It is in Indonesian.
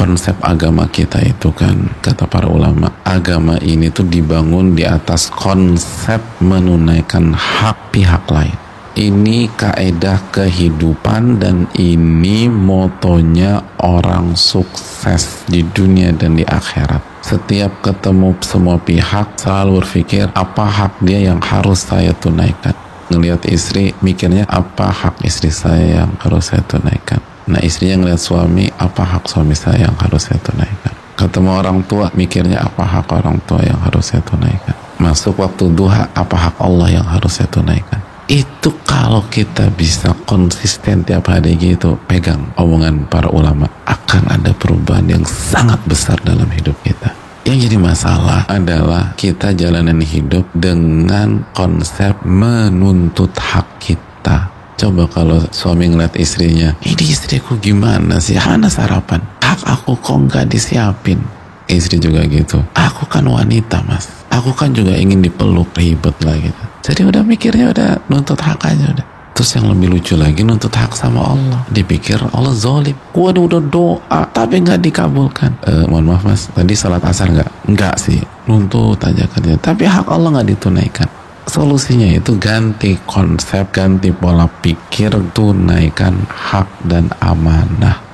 konsep agama kita itu kan kata para ulama agama ini tuh dibangun di atas konsep menunaikan hak pihak lain. Ini kaedah kehidupan dan ini motonya orang sukses di dunia dan di akhirat. Setiap ketemu semua pihak selalu berpikir apa hak dia yang harus saya tunaikan? Ngelihat istri mikirnya apa hak istri saya yang harus saya tunaikan Nah istrinya ngeliat suami, apa hak suami saya yang harus saya tunaikan? Ketemu orang tua, mikirnya apa hak orang tua yang harus saya tunaikan? Masuk waktu duha, apa hak Allah yang harus saya tunaikan? Itu kalau kita bisa konsisten tiap hari gitu, pegang omongan para ulama, akan ada perubahan yang sangat besar dalam hidup kita. Yang jadi masalah adalah kita jalanan hidup dengan konsep menuntut hak kita Coba kalau suami ngeliat istrinya, ini istriku gimana sih? Hana sarapan. Hak aku kok nggak disiapin? Istri juga gitu. Aku kan wanita mas. Aku kan juga ingin dipeluk ribet lah gitu. Jadi udah mikirnya udah nuntut hak aja udah. Terus yang lebih lucu lagi nuntut hak sama Allah. Dipikir Allah zolim. Waduh udah doa tapi nggak dikabulkan. Eh, mohon maaf mas, tadi salat asar nggak? Nggak sih. Nuntut aja kerja. Tapi hak Allah nggak ditunaikan Solusinya itu ganti konsep, ganti pola pikir, tunaikan hak dan amanah